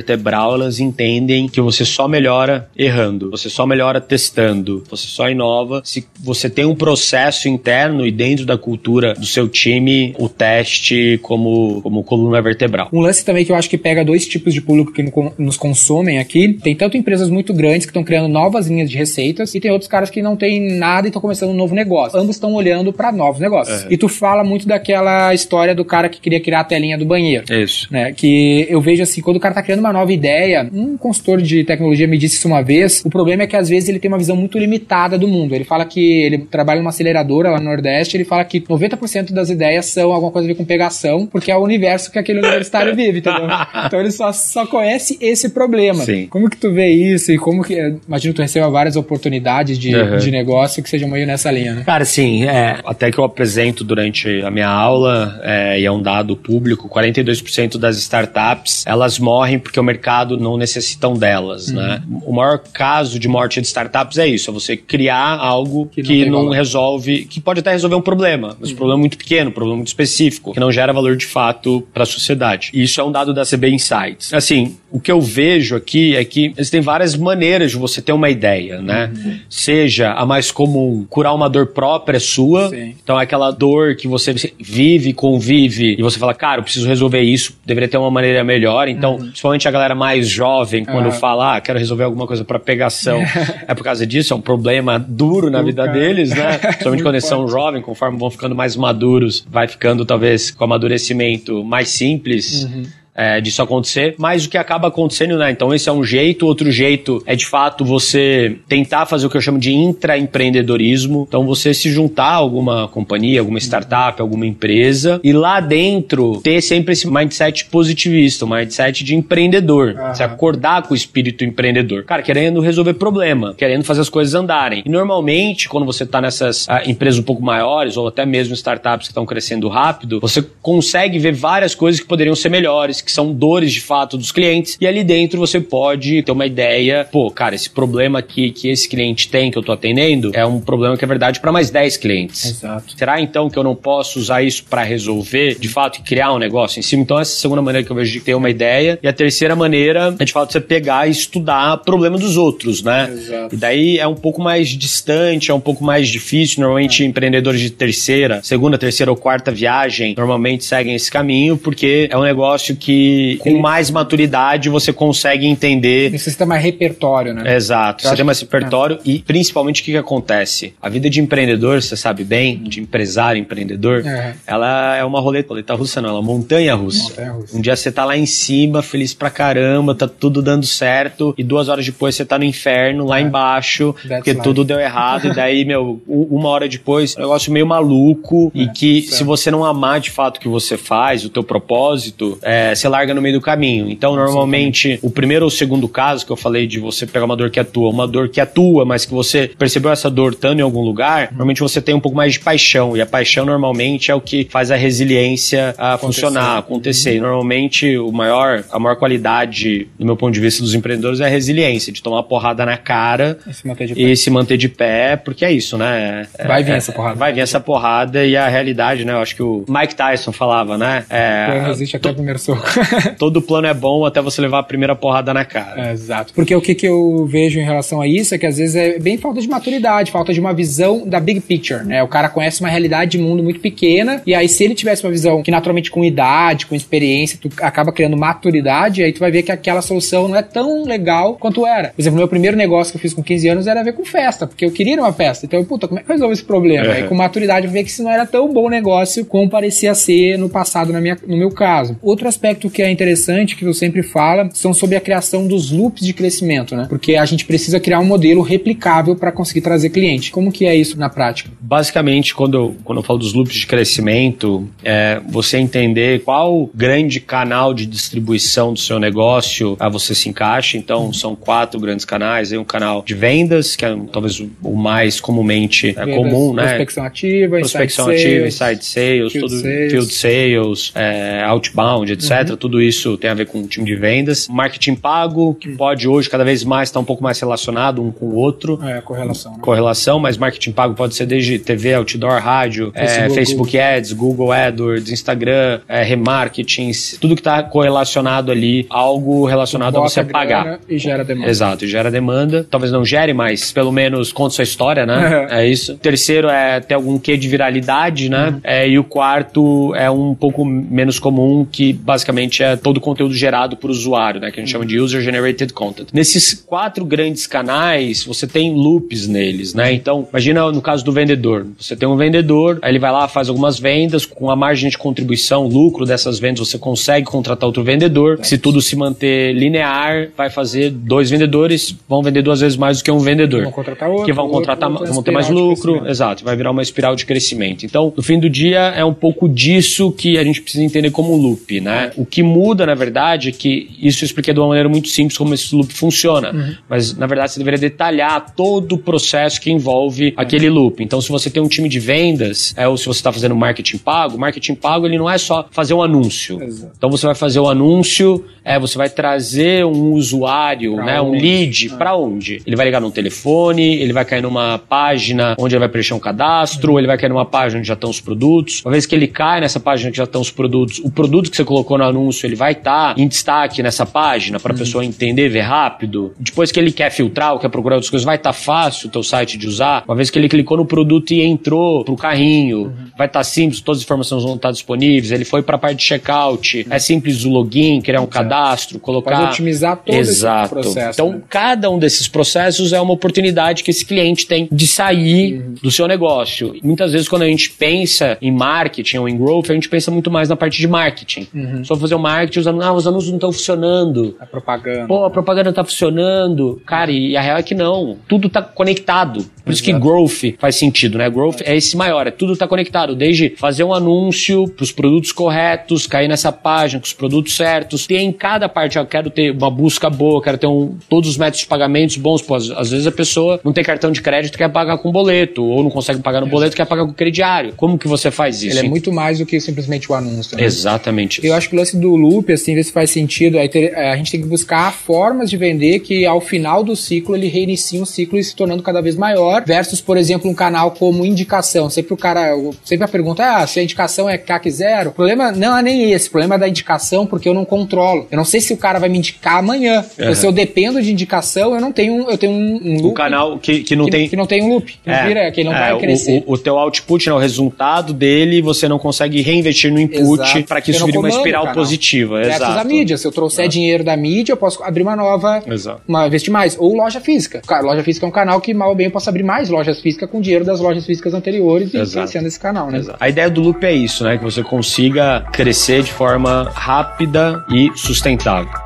elas entendem que você só melhora errando, você só melhora testando, você só inova se você tem um processo interno e dentro da cultura do seu time o teste como, como coluna vertebral. Um lance também que eu acho que pega dois tipos de público que no- nos consomem aqui. Tem tanto empresas muito grandes que estão criando novas linhas de receitas e tem outros caras que não têm nada e estão começando um novo negócio. Ambos estão olhando para novos negócios. É. E tu fala muito daquela história do cara que queria criar a telinha do banheiro. Isso. Né, que eu vejo assim, quando o cara tá criando uma nova ideia, um consultor de tecnologia me disse isso uma vez, o problema é que às vezes ele tem uma visão muito limitada do mundo. Ele fala que ele trabalha numa aceleradora lá no Nordeste, ele fala que 90% das ideias são alguma coisa a ver com pegação, porque é o universo que aquele universitário <laughs> vive, entendeu? Então ele só, só conhece esse problema. Sim. Como que tu vê isso e como que, imagino que tu receba várias oportunidades de, Uhum. de negócio que sejam meio nessa linha, né? Cara, sim, é, até que eu apresento durante a minha aula, é, e é um dado público, 42% das startups, elas morrem porque o mercado não necessitam delas, uhum. né? O maior caso de morte de startups é isso, é você criar algo que, que não, não resolve, que pode até resolver um problema, mas uhum. um problema muito pequeno, um problema muito específico, que não gera valor de fato para a sociedade. E isso é um dado da CB Insights. Assim, o que eu vejo aqui é que existem várias maneiras de você ter uma ideia, né? Uhum. Seja a mais comum, curar uma dor própria sua, Sim. então é aquela dor que você vive, convive e você fala, cara, eu preciso resolver isso, deveria ter uma maneira melhor. Então, uhum. Principalmente a galera mais jovem, quando uhum. fala, ah, quero resolver alguma coisa para pegação, <laughs> é por causa disso, é um problema duro na vida deles, né? <laughs> Principalmente quando eles são jovens, conforme vão ficando mais maduros, vai ficando talvez com amadurecimento mais simples. Uhum é, disso acontecer, mas o que acaba acontecendo, né? Então, esse é um jeito, outro jeito é de fato você tentar fazer o que eu chamo de intraempreendedorismo. Então, você se juntar a alguma companhia, alguma startup, alguma empresa e lá dentro ter sempre esse mindset positivista, um mindset de empreendedor. Uhum. Você acordar com o espírito empreendedor. Cara, querendo resolver problema, querendo fazer as coisas andarem. E normalmente, quando você está nessas ah, empresas um pouco maiores ou até mesmo startups que estão crescendo rápido, você consegue ver várias coisas que poderiam ser melhores, que são dores de fato dos clientes, e ali dentro você pode ter uma ideia, pô, cara, esse problema aqui que esse cliente tem, que eu tô atendendo, é um problema que é verdade para mais 10 clientes. Exato. Será então que eu não posso usar isso para resolver, de fato, e criar um negócio em cima? Então, essa é a segunda maneira que eu vejo de ter uma ideia. E a terceira maneira é, de fato, você pegar e estudar o problema dos outros, né? Exato. E daí é um pouco mais distante, é um pouco mais difícil. Normalmente, é. empreendedores de terceira, segunda, terceira ou quarta viagem, normalmente seguem esse caminho, porque é um negócio que com mais maturidade você consegue entender. Necessita mais repertório, né? Exato. Você tem mais repertório é. e principalmente o que, que acontece? A vida de empreendedor, você sabe bem, de empresário, empreendedor, é. ela é uma roleta, roleta russa não, ela é uma montanha russa. montanha russa. Um dia você tá lá em cima, feliz pra caramba, tá tudo dando certo e duas horas depois você tá no inferno, lá é. embaixo, That's porque life. tudo deu errado e daí, meu, uma hora depois, um negócio meio maluco e é, que certo. se você não amar de fato o que você faz, o teu propósito, é, você larga no meio do caminho. Então, normalmente, o primeiro ou segundo caso que eu falei de você pegar uma dor que atua, uma dor que atua, mas que você percebeu essa dor estando em algum lugar, normalmente você tem um pouco mais de paixão. E a paixão, normalmente, é o que faz a resiliência a acontecer. funcionar, acontecer. E, normalmente, o maior, a maior qualidade, do meu ponto de vista, dos empreendedores é a resiliência, de tomar uma porrada na cara e se manter de pé, se manter de pé porque é isso, né? Vai vir é, essa porrada. Vai vir essa porrada e a realidade, né? Eu acho que o Mike Tyson falava, né? É, resiste até o primeiro soco. <laughs> todo plano é bom até você levar a primeira porrada na cara. É, exato. Porque o que, que eu vejo em relação a isso é que às vezes é bem falta de maturidade, falta de uma visão da big picture, né? O cara conhece uma realidade de mundo muito pequena e aí se ele tivesse uma visão que naturalmente com idade, com experiência, tu acaba criando maturidade, aí tu vai ver que aquela solução não é tão legal quanto era. Por exemplo, meu primeiro negócio que eu fiz com 15 anos era a ver com festa, porque eu queria uma festa. Então, puta, como é que eu resolvo esse problema? É. Aí com maturidade eu vi que isso não era tão bom negócio como parecia ser no passado na minha, no meu caso. Outro aspecto que é interessante, que eu sempre fala, são sobre a criação dos loops de crescimento, né? Porque a gente precisa criar um modelo replicável para conseguir trazer cliente. Como que é isso na prática? Basicamente, quando eu, quando eu falo dos loops de crescimento, é você entender qual grande canal de distribuição do seu negócio a você se encaixa. Então, são quatro grandes canais. Um canal de vendas, que é talvez o mais comumente é comum, né? Prospecção ativa, prospecção ativa, inside sales, field todo, sales, field sales é, outbound, etc. Uhum. Tudo isso tem a ver com o time de vendas. Marketing pago, que pode hoje cada vez mais estar tá um pouco mais relacionado um com o outro. É, correlação. Né? Correlação, mas marketing pago pode ser desde TV, outdoor, rádio, Facebook, é, Facebook Google. Ads, Google AdWords, Instagram, é, remarketing, tudo que está correlacionado ali, algo relacionado a você pagar. E gera demanda. Exato, e gera demanda. Talvez não gere, mas pelo menos conta sua história, né? <laughs> é isso. O terceiro é ter algum quê de viralidade, né? Uhum. É, e o quarto é um pouco menos comum, que basicamente é todo o conteúdo gerado por usuário, né? Que a gente chama de User Generated Content. Nesses quatro grandes canais, você tem loops neles, né? Então, imagina no caso do vendedor. Você tem um vendedor, aí ele vai lá, faz algumas vendas, com a margem de contribuição, lucro dessas vendas, você consegue contratar outro vendedor. Se tudo se manter linear, vai fazer dois vendedores, vão vender duas vezes mais do que um vendedor. Vão contratar outro. Que vão contratar, outro, vão ter mais lucro. Exato, vai virar uma espiral de crescimento. Então, no fim do dia, é um pouco disso que a gente precisa entender como loop, né? O que muda, na verdade, é que isso eu expliquei de uma maneira muito simples como esse loop funciona. Uhum. Mas, na verdade, você deveria detalhar todo o processo que envolve uhum. aquele loop. Então, se você tem um time de vendas, é, ou se você está fazendo marketing pago, marketing pago ele não é só fazer um anúncio. Exato. Então, você vai fazer o anúncio, é, você vai trazer um usuário, pra né, onde? um lead, ah. para onde? Ele vai ligar num telefone, ele vai cair numa página onde ele vai preencher um cadastro, uhum. ele vai cair numa página onde já estão os produtos. Uma vez que ele cai nessa página que já estão os produtos, o produto que você colocou no anúncio, ele vai estar tá em destaque nessa página para a uhum. pessoa entender, ver rápido. Depois que ele quer filtrar ou quer procurar outras coisas, vai estar tá fácil o teu site de usar. Uma vez que ele clicou no produto e entrou pro carrinho, uhum. vai estar tá simples, todas as informações vão estar disponíveis. Ele foi para a parte de checkout, é simples o login, criar um cadastro, colocar. Pode otimizar todo Exato. processo. Então, né? cada um desses processos é uma oportunidade que esse cliente tem de sair uhum. do seu negócio. muitas vezes, quando a gente pensa em marketing ou em growth, a gente pensa muito mais na parte de marketing. Uhum. Só fazer o marketing usando, ah, os anúncios não estão funcionando. A propaganda. Pô, a propaganda tá funcionando. Cara, e a real é que não. Tudo tá conectado. Por Exato. isso que growth faz sentido, né? Growth é. é esse maior, é tudo tá conectado. Desde fazer um anúncio pros produtos corretos, cair nessa página com os produtos certos, ter em cada parte, eu quero ter uma busca boa, quero ter um, todos os métodos de pagamentos bons. Pô, às, às vezes a pessoa não tem cartão de crédito, quer pagar com boleto, ou não consegue pagar no boleto, quer pagar com crediário. Como que você faz isso? Ele é muito mais do que simplesmente o anúncio. Né? Exatamente. Eu acho que o lance do loop, assim, ver se faz sentido. É, a gente tem que buscar formas de vender que ao final do ciclo ele reinicie um ciclo e se tornando cada vez maior, versus, por exemplo, um canal como indicação. Sempre o cara, sempre a pergunta é: ah, se a indicação é CAC zero, o problema não é nem esse, o problema é da indicação porque eu não controlo. Eu não sei se o cara vai me indicar amanhã. Uhum. Se eu dependo de indicação, eu não tenho, eu tenho um, um loop. Um canal que, que não que, tem. Que não tem um loop. Que, é, vira, que não é, vai crescer. O, o, teu output, né, o resultado dele, você não consegue reinvestir no input para que isso vire uma espiral positiva. Versus exato. a mídia. Se eu trouxer dinheiro da mídia, eu posso abrir uma nova. Exato. Uma, investir mais. Ou loja física. Cara, loja física é um canal que mal ou bem eu posso abrir mais lojas físicas com dinheiro das lojas físicas anteriores e crescendo esse canal, né? Exato. A ideia do loop é isso, né? Que você consiga crescer de forma rápida e sustentável. sustentável.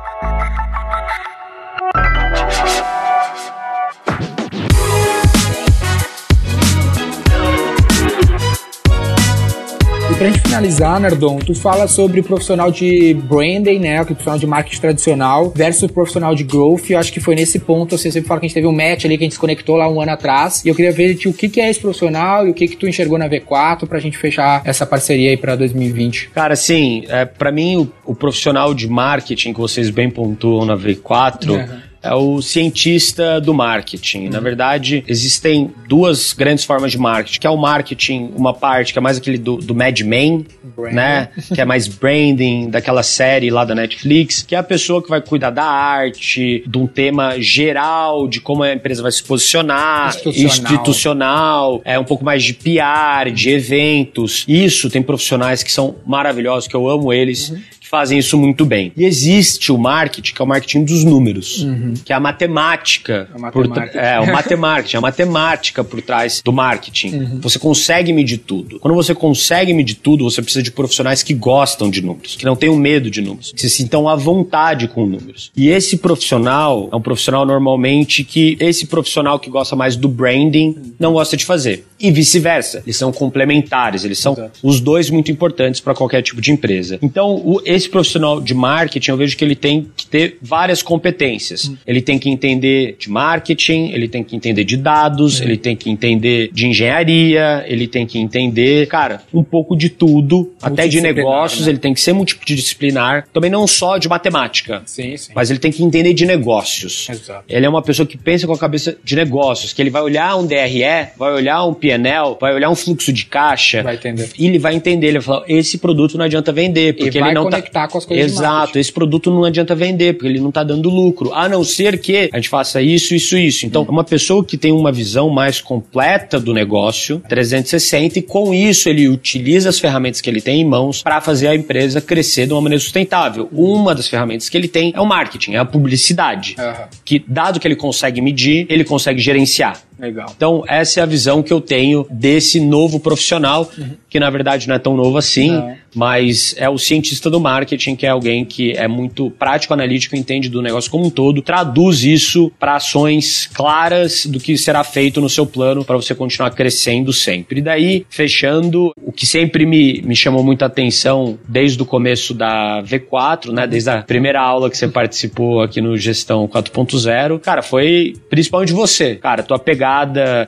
Pra gente finalizar, Nardon, tu fala sobre o profissional de branding, né? O profissional de marketing tradicional versus o profissional de growth. Eu acho que foi nesse ponto, você sempre fala que a gente teve um match ali que a gente se conectou lá um ano atrás. E eu queria ver de o que, que é esse profissional e o que, que tu enxergou na V4 pra gente fechar essa parceria aí pra 2020. Cara, sim, é, pra mim o, o profissional de marketing que vocês bem pontuam na V4. Uhum é o cientista do marketing. Na verdade, existem duas grandes formas de marketing, que é o marketing, uma parte que é mais aquele do, do Mad Men, branding. né? Que é mais branding, daquela série lá da Netflix, que é a pessoa que vai cuidar da arte, de um tema geral, de como a empresa vai se posicionar, institucional, institucional é um pouco mais de PR, de eventos. Isso tem profissionais que são maravilhosos, que eu amo eles, uhum fazem isso muito bem. E existe o marketing, que é o marketing dos números, uhum. que é a matemática. A matemática. Por, é, o <laughs> matemática, a matemática por trás do marketing. Uhum. Você consegue medir tudo. Quando você consegue medir tudo, você precisa de profissionais que gostam de números, que não tenham medo de números, que se sintam à vontade com números. E esse profissional é um profissional normalmente que esse profissional que gosta mais do branding não gosta de fazer. E vice-versa. Eles são complementares, eles são Exato. os dois muito importantes para qualquer tipo de empresa. Então, o, esse esse profissional de marketing, eu vejo que ele tem que ter várias competências. Hum. Ele tem que entender de marketing, ele tem que entender de dados, hum. ele tem que entender de engenharia, ele tem que entender, cara, um pouco de tudo, até de negócios, né? ele tem que ser multidisciplinar, também não só de matemática, sim, sim. mas ele tem que entender de negócios. Exato. Ele é uma pessoa que pensa com a cabeça de negócios, que ele vai olhar um DRE, vai olhar um PNL, vai olhar um fluxo de caixa, vai entender. e ele vai entender, ele vai falar, esse produto não adianta vender, porque ele não tá conectar com as coisas Exato, esse produto não adianta vender, porque ele não está dando lucro, a não ser que a gente faça isso, isso, isso. Então, uma pessoa que tem uma visão mais completa do negócio, 360, e com isso ele utiliza as ferramentas que ele tem em mãos para fazer a empresa crescer de uma maneira sustentável. Uma das ferramentas que ele tem é o marketing, é a publicidade, uhum. que dado que ele consegue medir, ele consegue gerenciar. Legal. Então, essa é a visão que eu tenho desse novo profissional, uhum. que na verdade não é tão novo assim, não. mas é o cientista do marketing, que é alguém que é muito prático, analítico, entende do negócio como um todo, traduz isso para ações claras do que será feito no seu plano para você continuar crescendo sempre. E daí, fechando, o que sempre me, me chamou muita atenção desde o começo da V4, né, desde a primeira aula que você participou aqui no Gestão 4.0, cara, foi principalmente você. Cara, tua pegada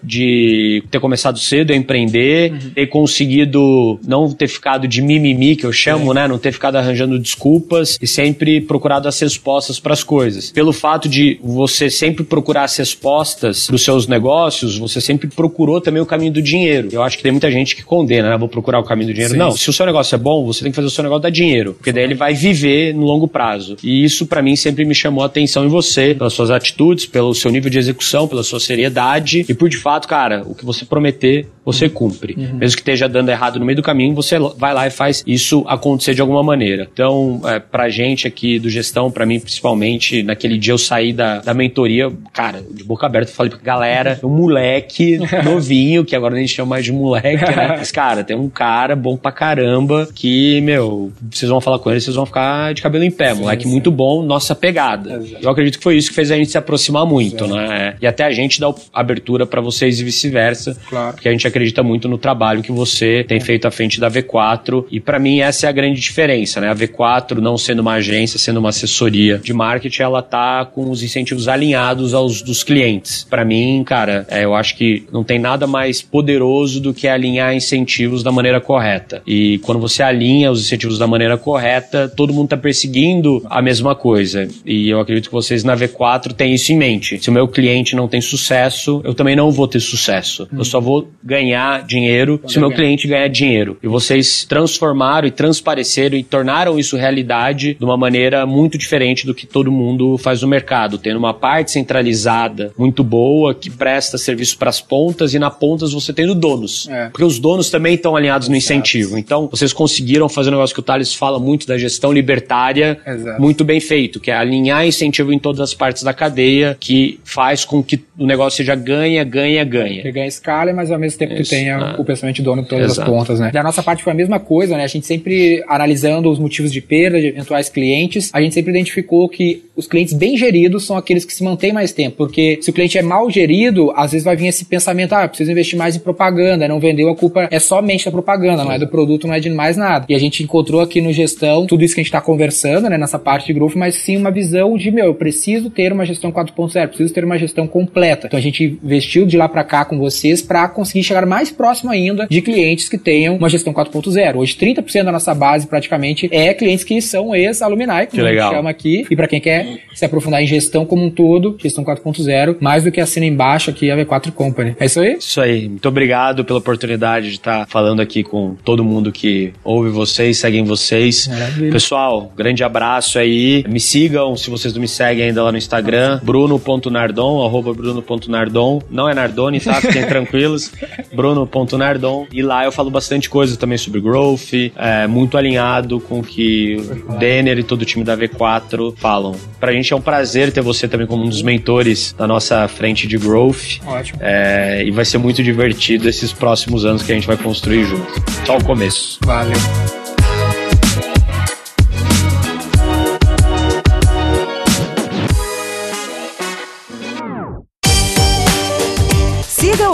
de ter começado cedo a empreender, uhum. ter conseguido não ter ficado de mimimi, que eu chamo, é. né? Não ter ficado arranjando desculpas e sempre procurado as respostas para as coisas. Pelo fato de você sempre procurar as respostas dos seus negócios, você sempre procurou também o caminho do dinheiro. Eu acho que tem muita gente que condena, né? Vou procurar o caminho do dinheiro. Sim. Não, se o seu negócio é bom, você tem que fazer o seu negócio dar dinheiro, porque daí ele vai viver no longo prazo. E isso para mim sempre me chamou a atenção em você, pelas suas atitudes, pelo seu nível de execução, pela sua seriedade e por de fato, cara, o que você prometer, você cumpre. Uhum. Mesmo que esteja dando errado no meio do caminho, você vai lá e faz isso acontecer de alguma maneira. Então, é, pra gente aqui do gestão, para mim principalmente, naquele dia eu saí da, da mentoria, cara, de boca aberta, falei pra galera, um moleque <laughs> novinho, que agora nem chama mais de moleque, né? <laughs> Mas, cara, tem um cara bom pra caramba que, meu, vocês vão falar com ele, vocês vão ficar de cabelo em pé. Sim, moleque sim. muito bom, nossa pegada. Exato. Eu acredito que foi isso que fez a gente se aproximar muito, Exato. né? E até a gente dar abertura para vocês e vice-versa. Claro. Porque a gente acredita muito no trabalho que você tem é. feito à frente da V4. E para mim essa é a grande diferença, né? A V4 não sendo uma agência, sendo uma assessoria de marketing, ela tá com os incentivos alinhados aos dos clientes. Para mim, cara, é, eu acho que não tem nada mais poderoso do que alinhar incentivos da maneira correta. E quando você alinha os incentivos da maneira correta, todo mundo tá perseguindo a mesma coisa. E eu acredito que vocês na V4 têm isso em mente. Se o meu cliente não tem sucesso, eu também não vou ter sucesso. Hum. Eu só vou ganhar dinheiro se o meu cliente ganhar dinheiro. E vocês transformaram e transpareceram e tornaram isso realidade de uma maneira muito diferente do que todo mundo faz no mercado, tendo uma parte centralizada muito boa que presta serviço para as pontas e na pontas você tendo donos. É. Porque os donos também estão alinhados no incentivo. Então, vocês conseguiram fazer um negócio que o Thales fala muito da gestão libertária, Exato. muito bem feito, que é alinhar incentivo em todas as partes da cadeia, que faz com que o negócio seja ganha, ganha, ganha. Que ganha escala, mas ao mesmo tempo Isso, que tenha ah. o pensamento de dono de todas Exato. as pontas, né? Da nossa parte foi a mesma coisa, né? A gente sempre analisando os motivos de perda de eventuais clientes, a gente sempre identificou que os clientes bem geridos são aqueles que se mantêm mais tempo, porque se o cliente é mal gerido, às vezes vai vir esse pensamento, ah, preciso investir mais em propaganda, não vendeu, a culpa é somente da propaganda, não é do produto, não é de mais nada. E a gente encontrou aqui no gestão tudo isso que a gente está conversando, né, nessa parte de growth, mas sim uma visão de, meu, eu preciso ter uma gestão 4.0, preciso ter uma gestão completa. Então a gente investiu de lá para cá com vocês para conseguir chegar mais próximo ainda de clientes que tenham uma gestão 4.0. Hoje 30% da nossa base praticamente é clientes que são ex-alumni, como a gente chama aqui, e para quem quer se aprofundar em gestão como um todo, gestão 4.0, mais do que assina embaixo aqui a V4 Company. É isso aí? Isso aí. Muito obrigado pela oportunidade de estar falando aqui com todo mundo que ouve vocês, seguem vocês. Maravilha. Pessoal, grande abraço aí. Me sigam se vocês não me seguem ainda lá no Instagram, bruno.nardon, arroba bruno.nardon. Não é Nardone, tá? Fiquem <laughs> tranquilos. bruno.nardon. E lá eu falo bastante coisa também sobre growth, é, muito alinhado com o que o Denner e todo o time da V4 falam. Pra gente é um prazer ter você também como um dos mentores da nossa frente de growth. Ótimo. É, e vai ser muito divertido esses próximos anos que a gente vai construir juntos. Só o começo. Valeu.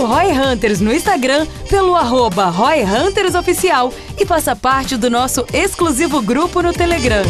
Roy Hunters no Instagram pelo arroba Roy Hunters Oficial e faça parte do nosso exclusivo grupo no Telegram.